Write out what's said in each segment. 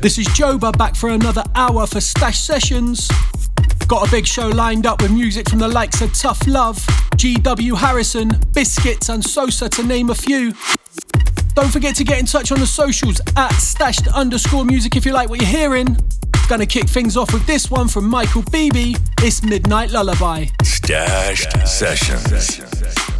This is Joba back for another hour for Stash Sessions. Got a big show lined up with music from the likes of Tough Love, GW Harrison, Biscuits, and Sosa, to name a few. Don't forget to get in touch on the socials at stashed underscore music if you like what you're hearing. Gonna kick things off with this one from Michael Beebe. It's Midnight Lullaby. Stashed Sessions. through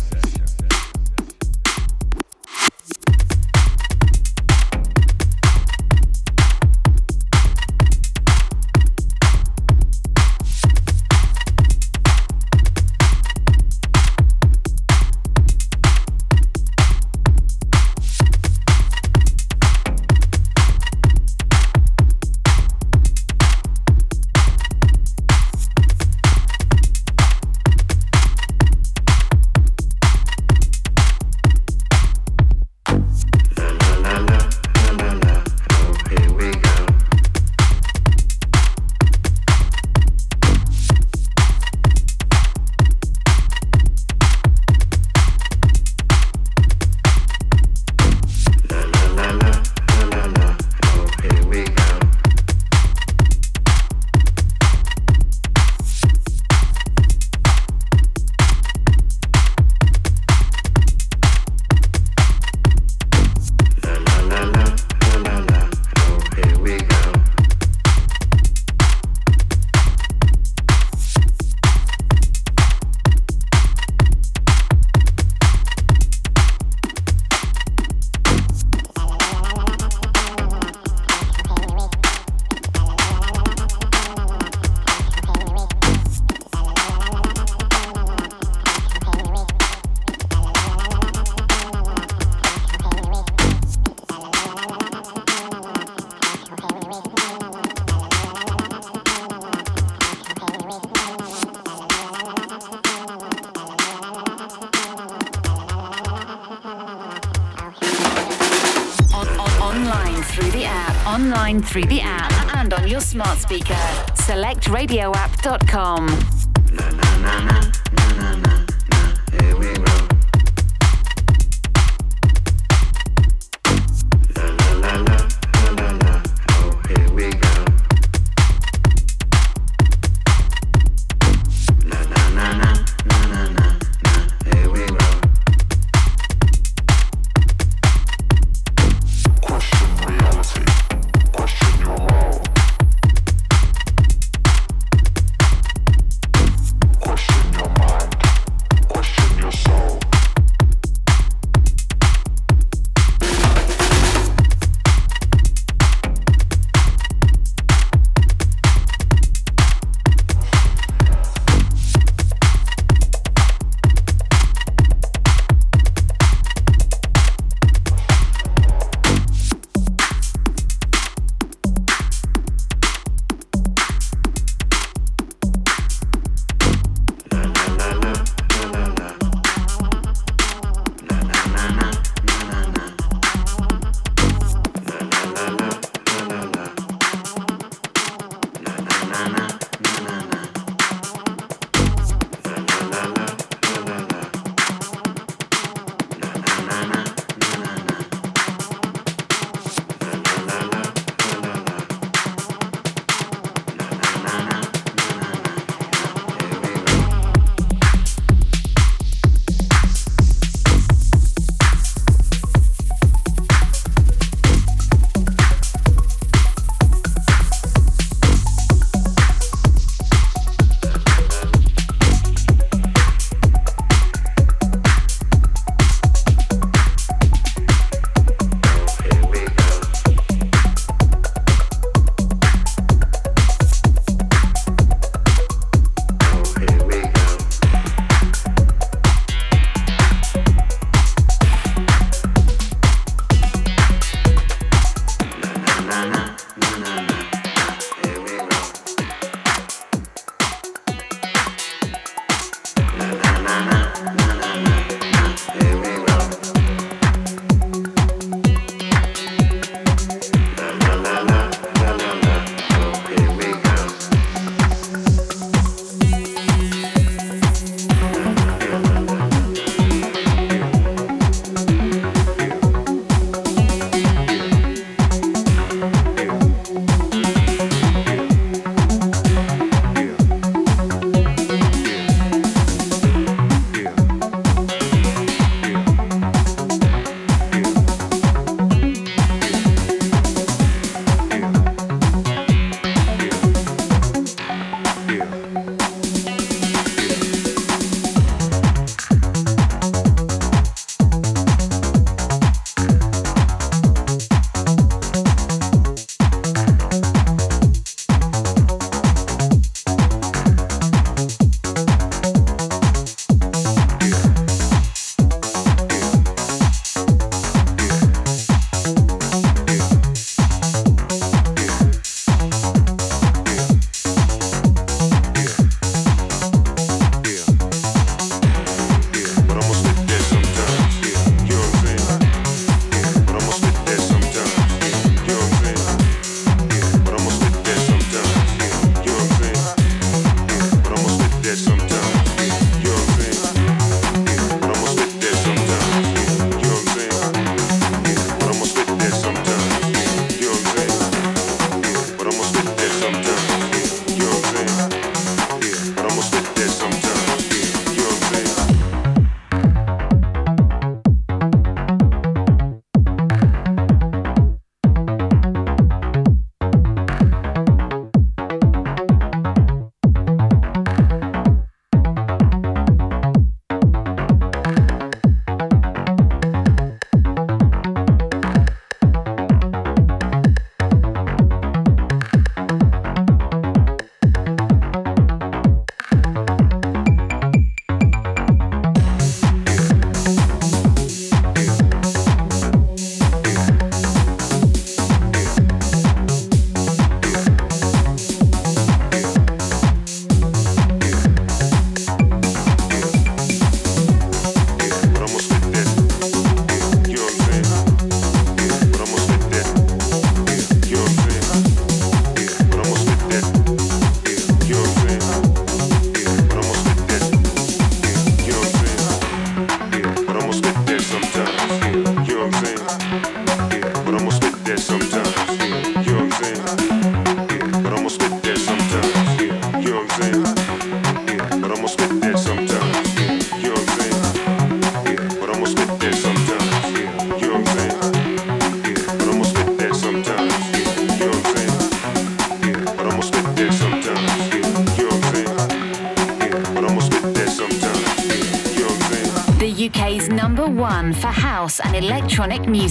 smart speaker. SelectRadioApp.com.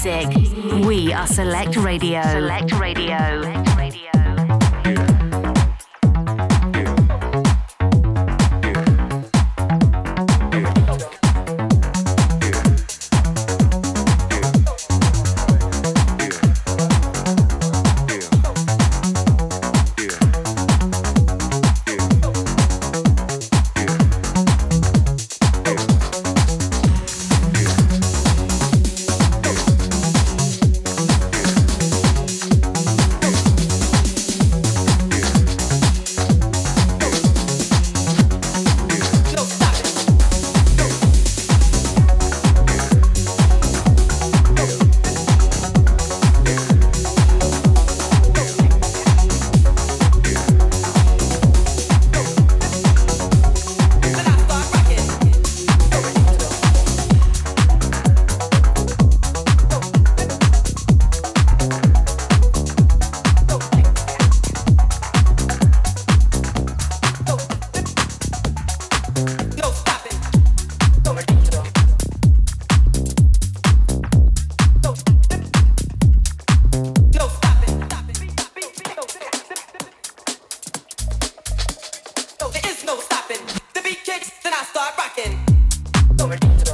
music. We are Select Radio. Select over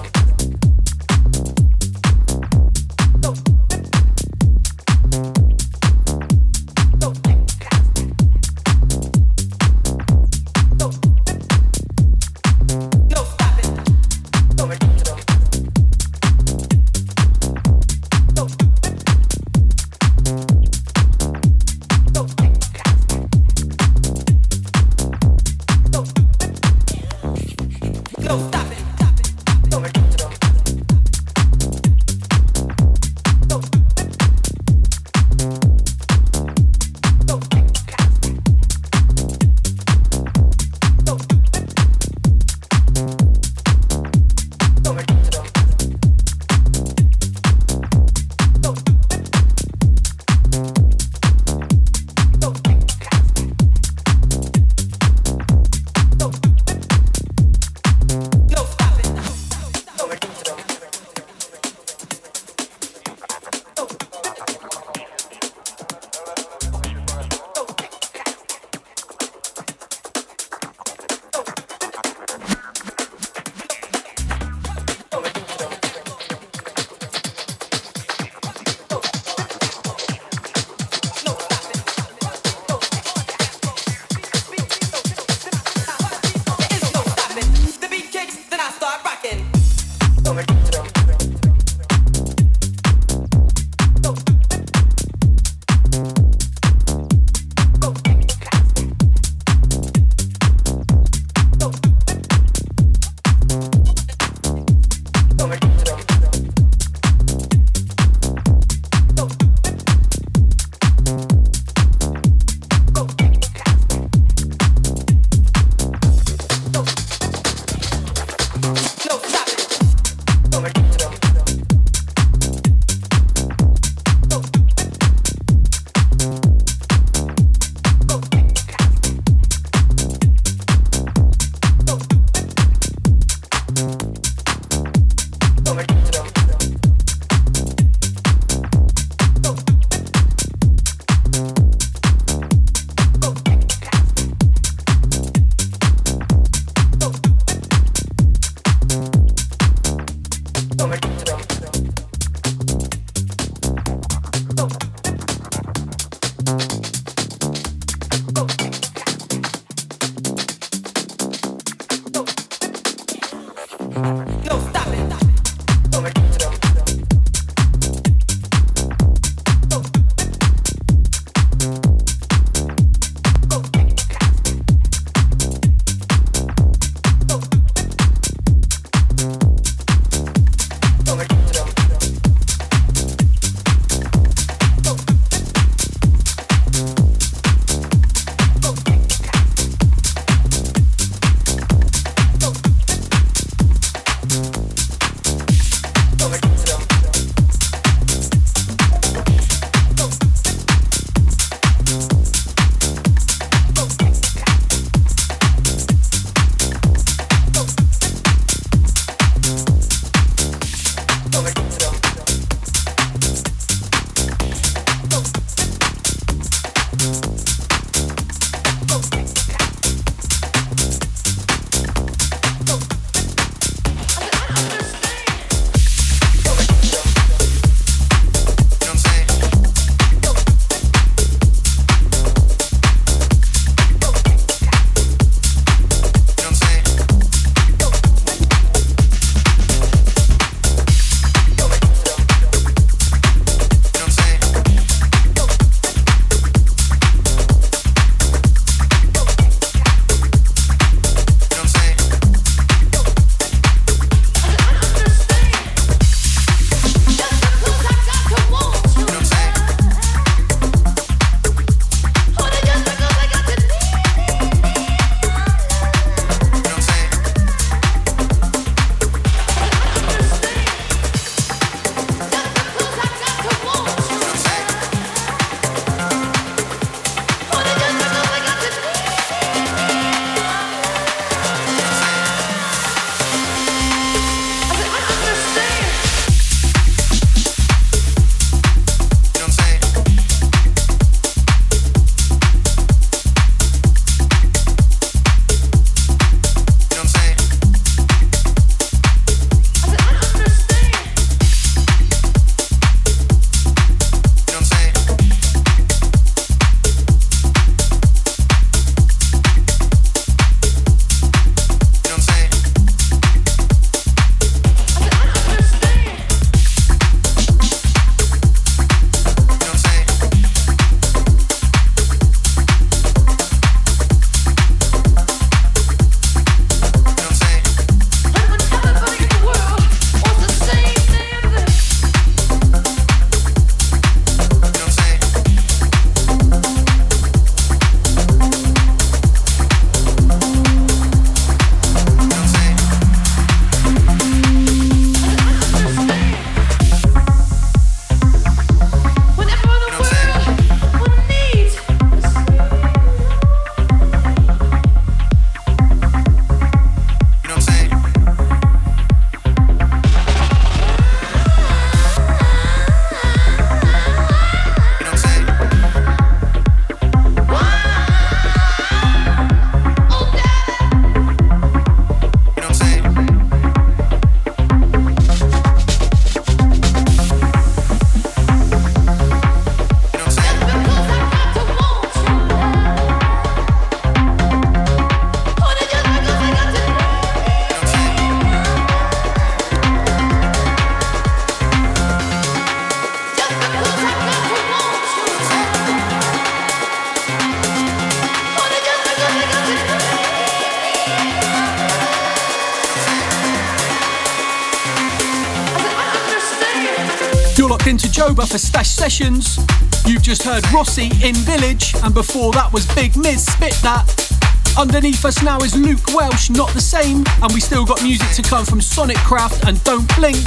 for Stash Sessions. You've just heard Rossi in Village, and before that was Big Miz Spit That. Underneath us now is Luke Welsh, not the same, and we still got music to come from Sonic Craft and Don't Blink.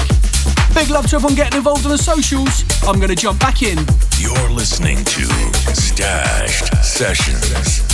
Big love to everyone getting involved on the socials. I'm gonna jump back in. You're listening to Stashed Sessions.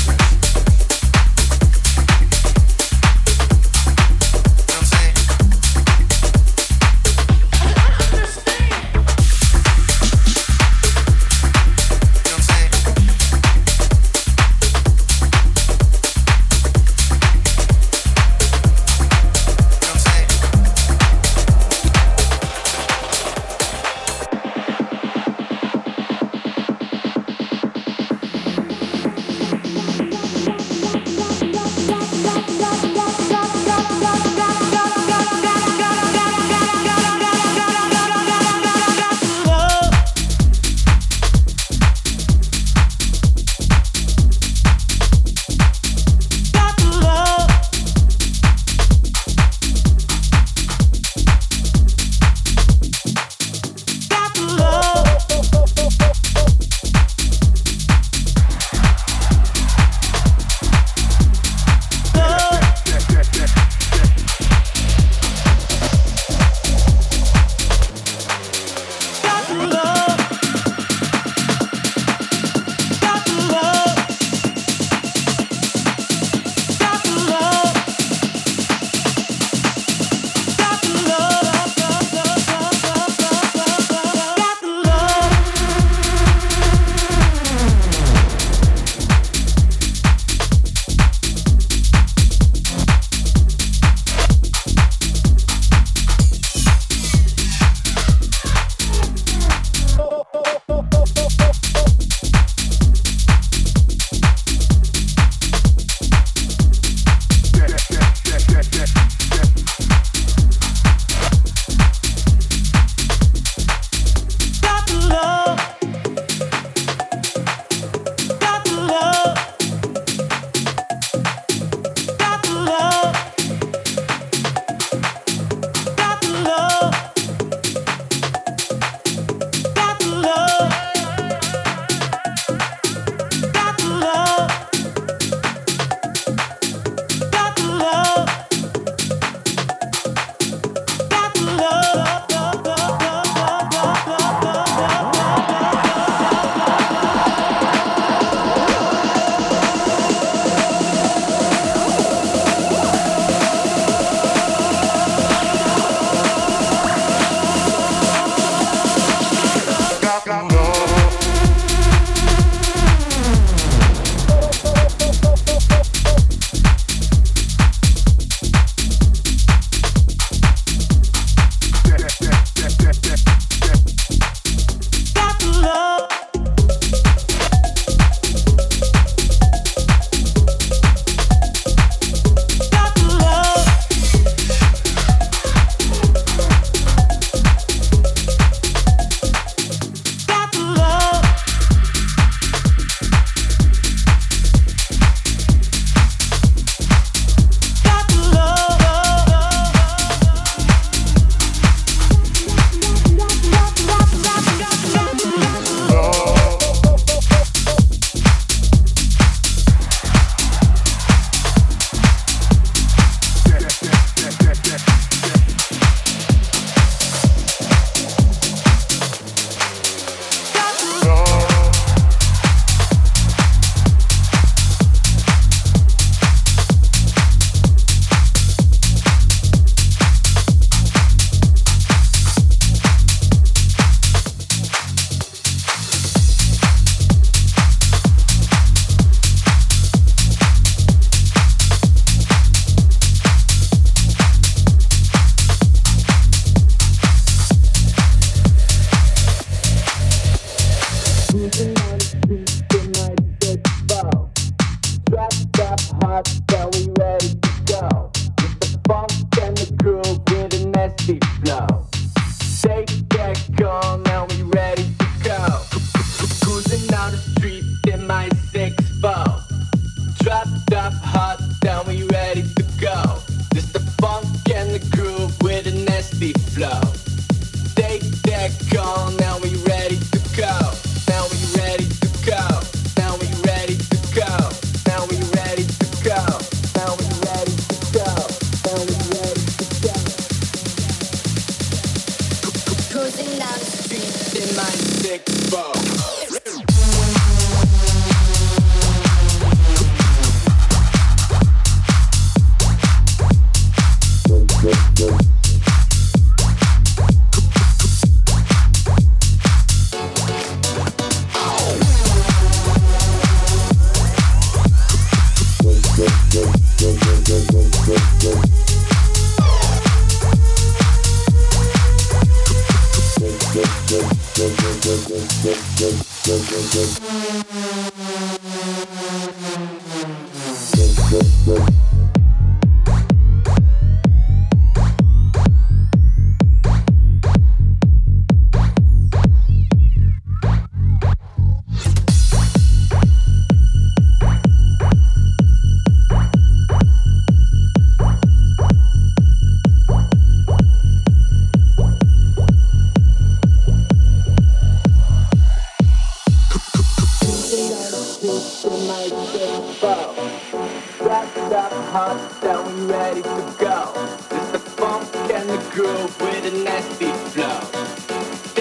nasty flow.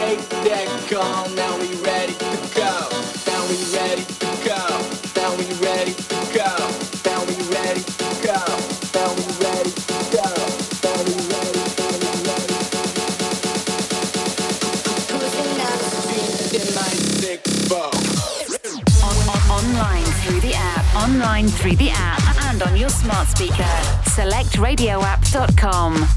Now we ready to go. Now we ready to go. Now we ready to go. Now we ready to go. Now we ready to go. Now we ready. Now ready. Online through the app. Online through the app and on your smart speaker. Select radioapp.com.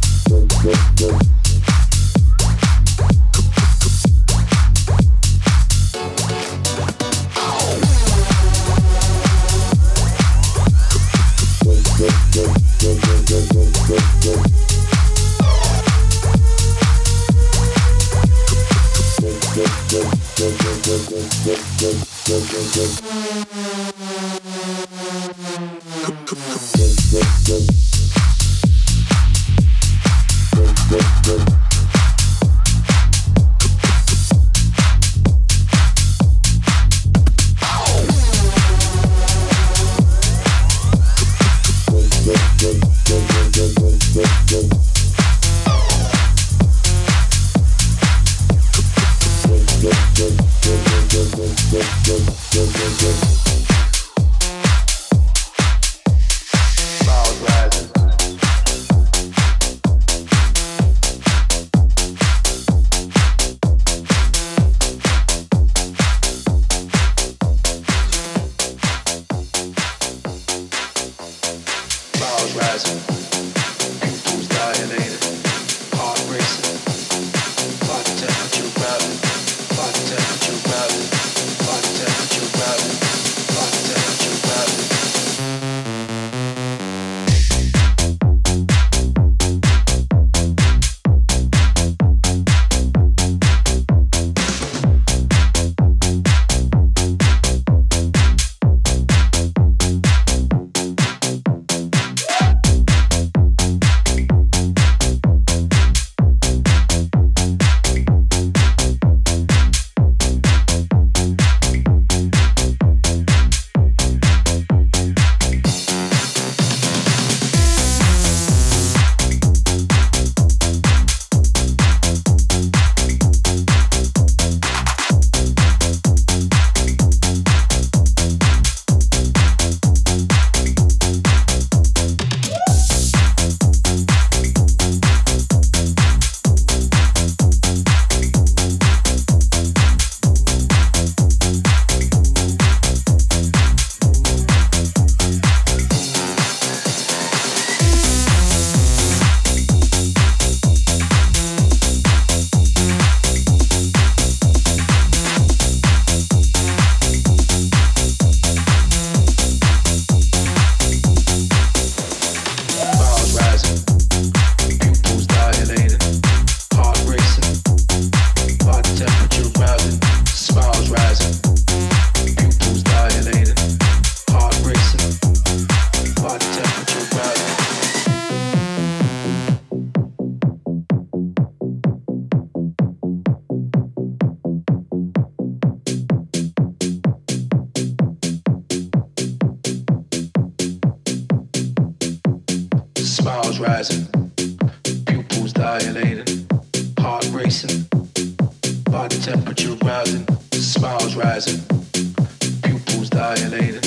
dilated,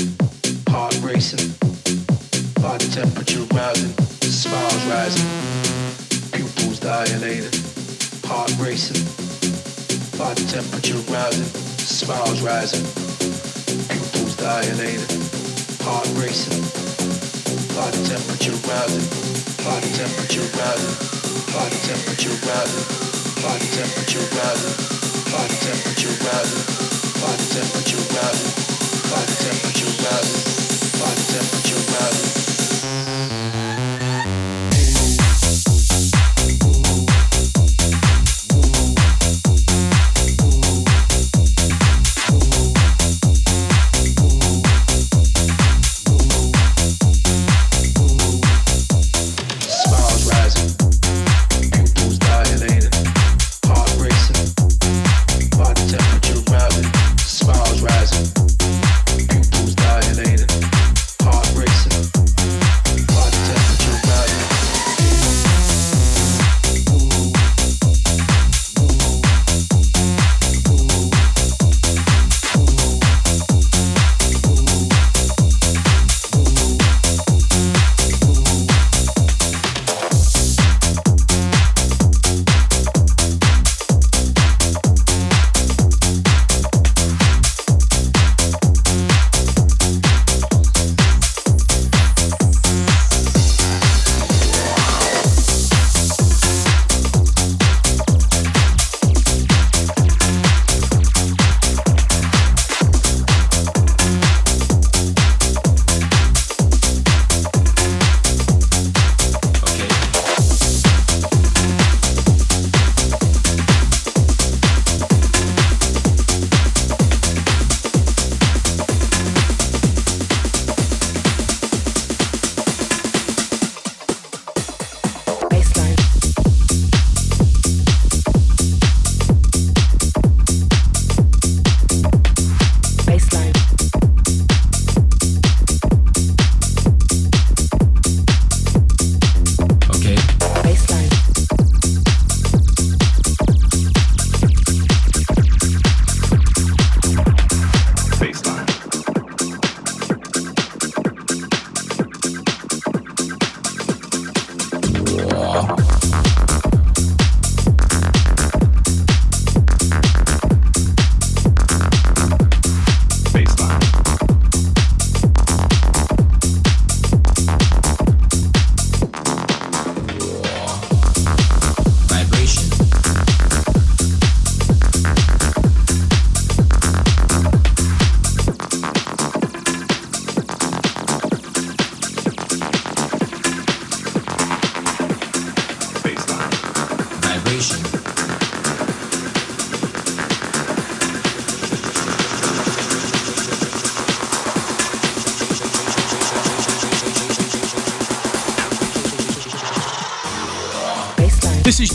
heart racing, body temperature rising, smiles rising, pupils dilated, heart racing, body temperature rising, smiles rising, pupils dilated, heart racing, body temperature rising, body temperature rising, body temperature rising, body temperature rising, body temperature rising, body temperature rising. Body temperature rising. Body temperature rising.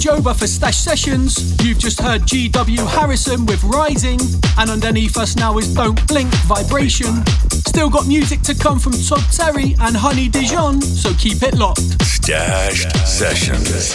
Joba for Stash Sessions. You've just heard G.W. Harrison with Rising, and underneath us now is Don't Blink Vibration. Still got music to come from Todd Terry and Honey Dijon, so keep it locked. Stashed Sessions.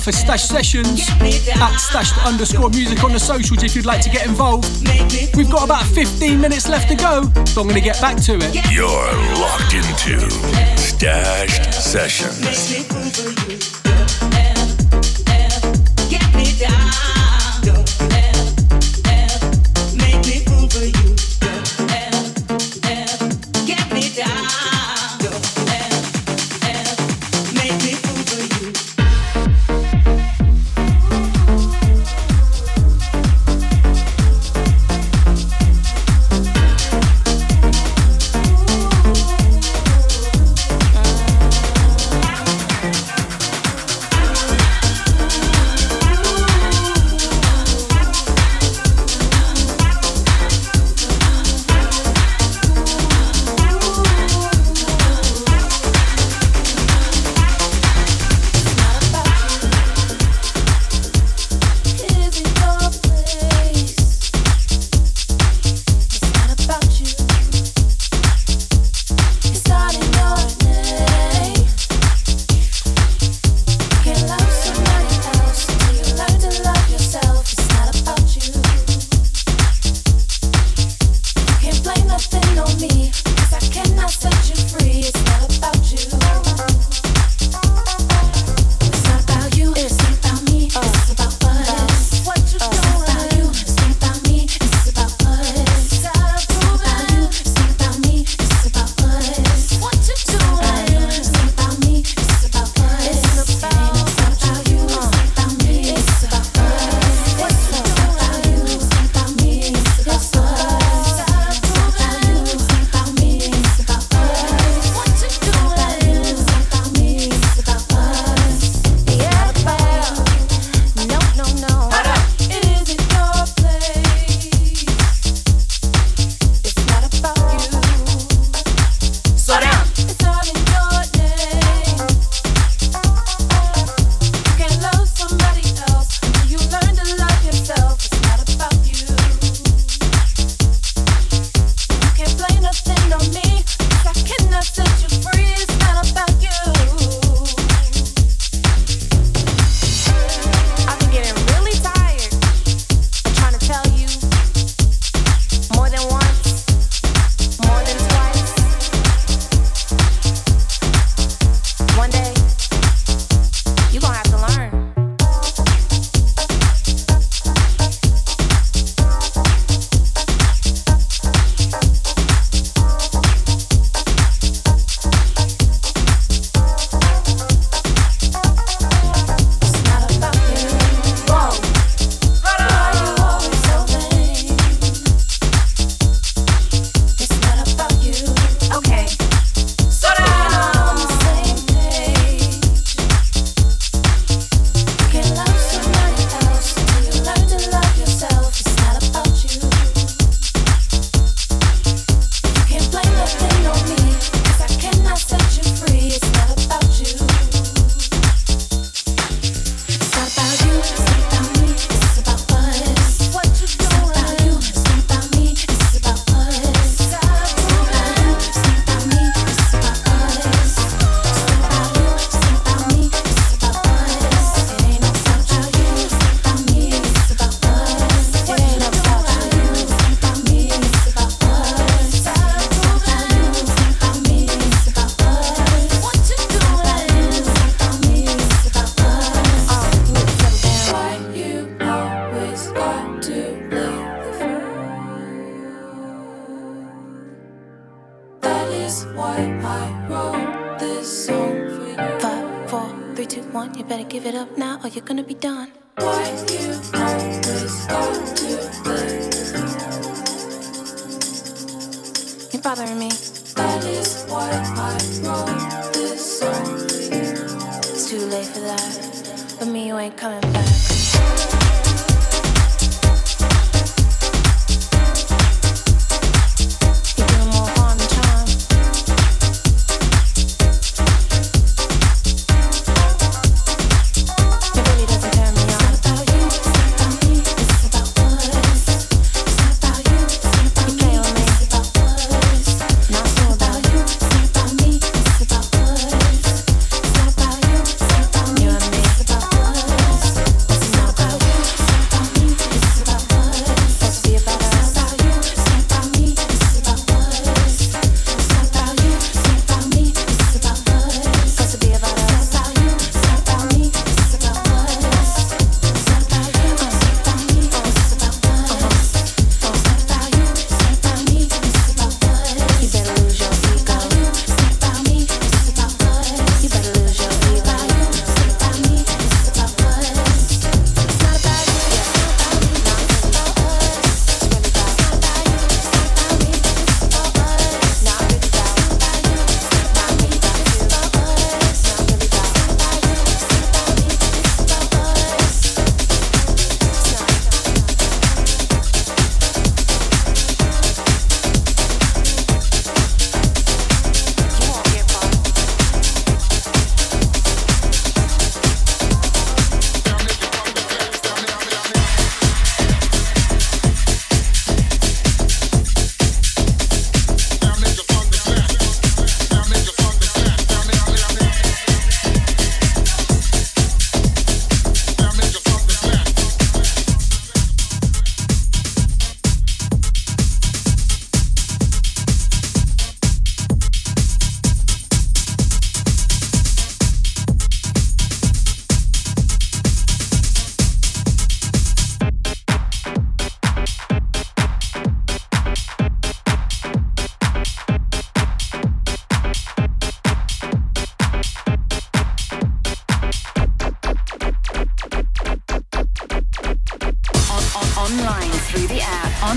For Stash Sessions. At stashed underscore music on the socials if you'd like to get involved. We've got about 15 minutes left to go, so I'm going to get back to it. You're locked into Stashed Sessions.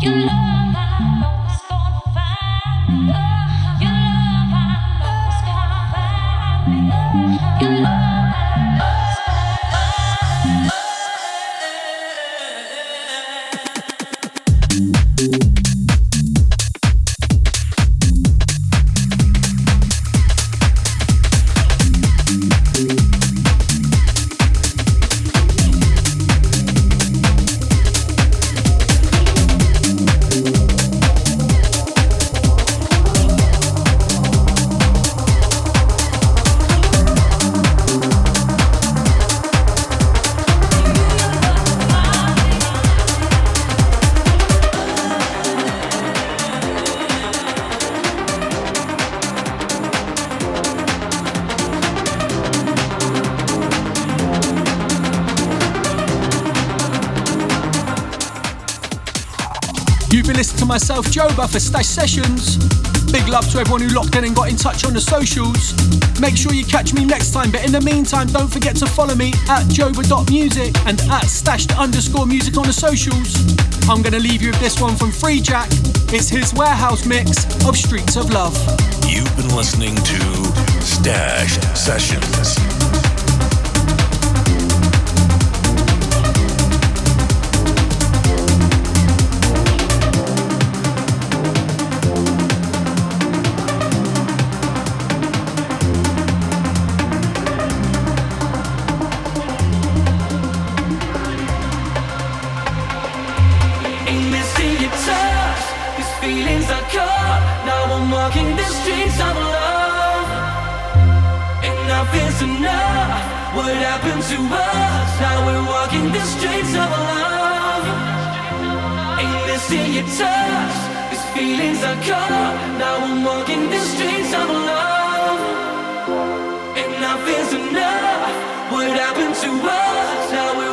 your love. Myself, Joba, for Stash Sessions. Big love to everyone who locked in and got in touch on the socials. Make sure you catch me next time, but in the meantime, don't forget to follow me at joba.music and at stashed underscore music on the socials. I'm gonna leave you with this one from Free Jack. It's his warehouse mix of Streets of Love. You've been listening to Stash Sessions. To us? Now we're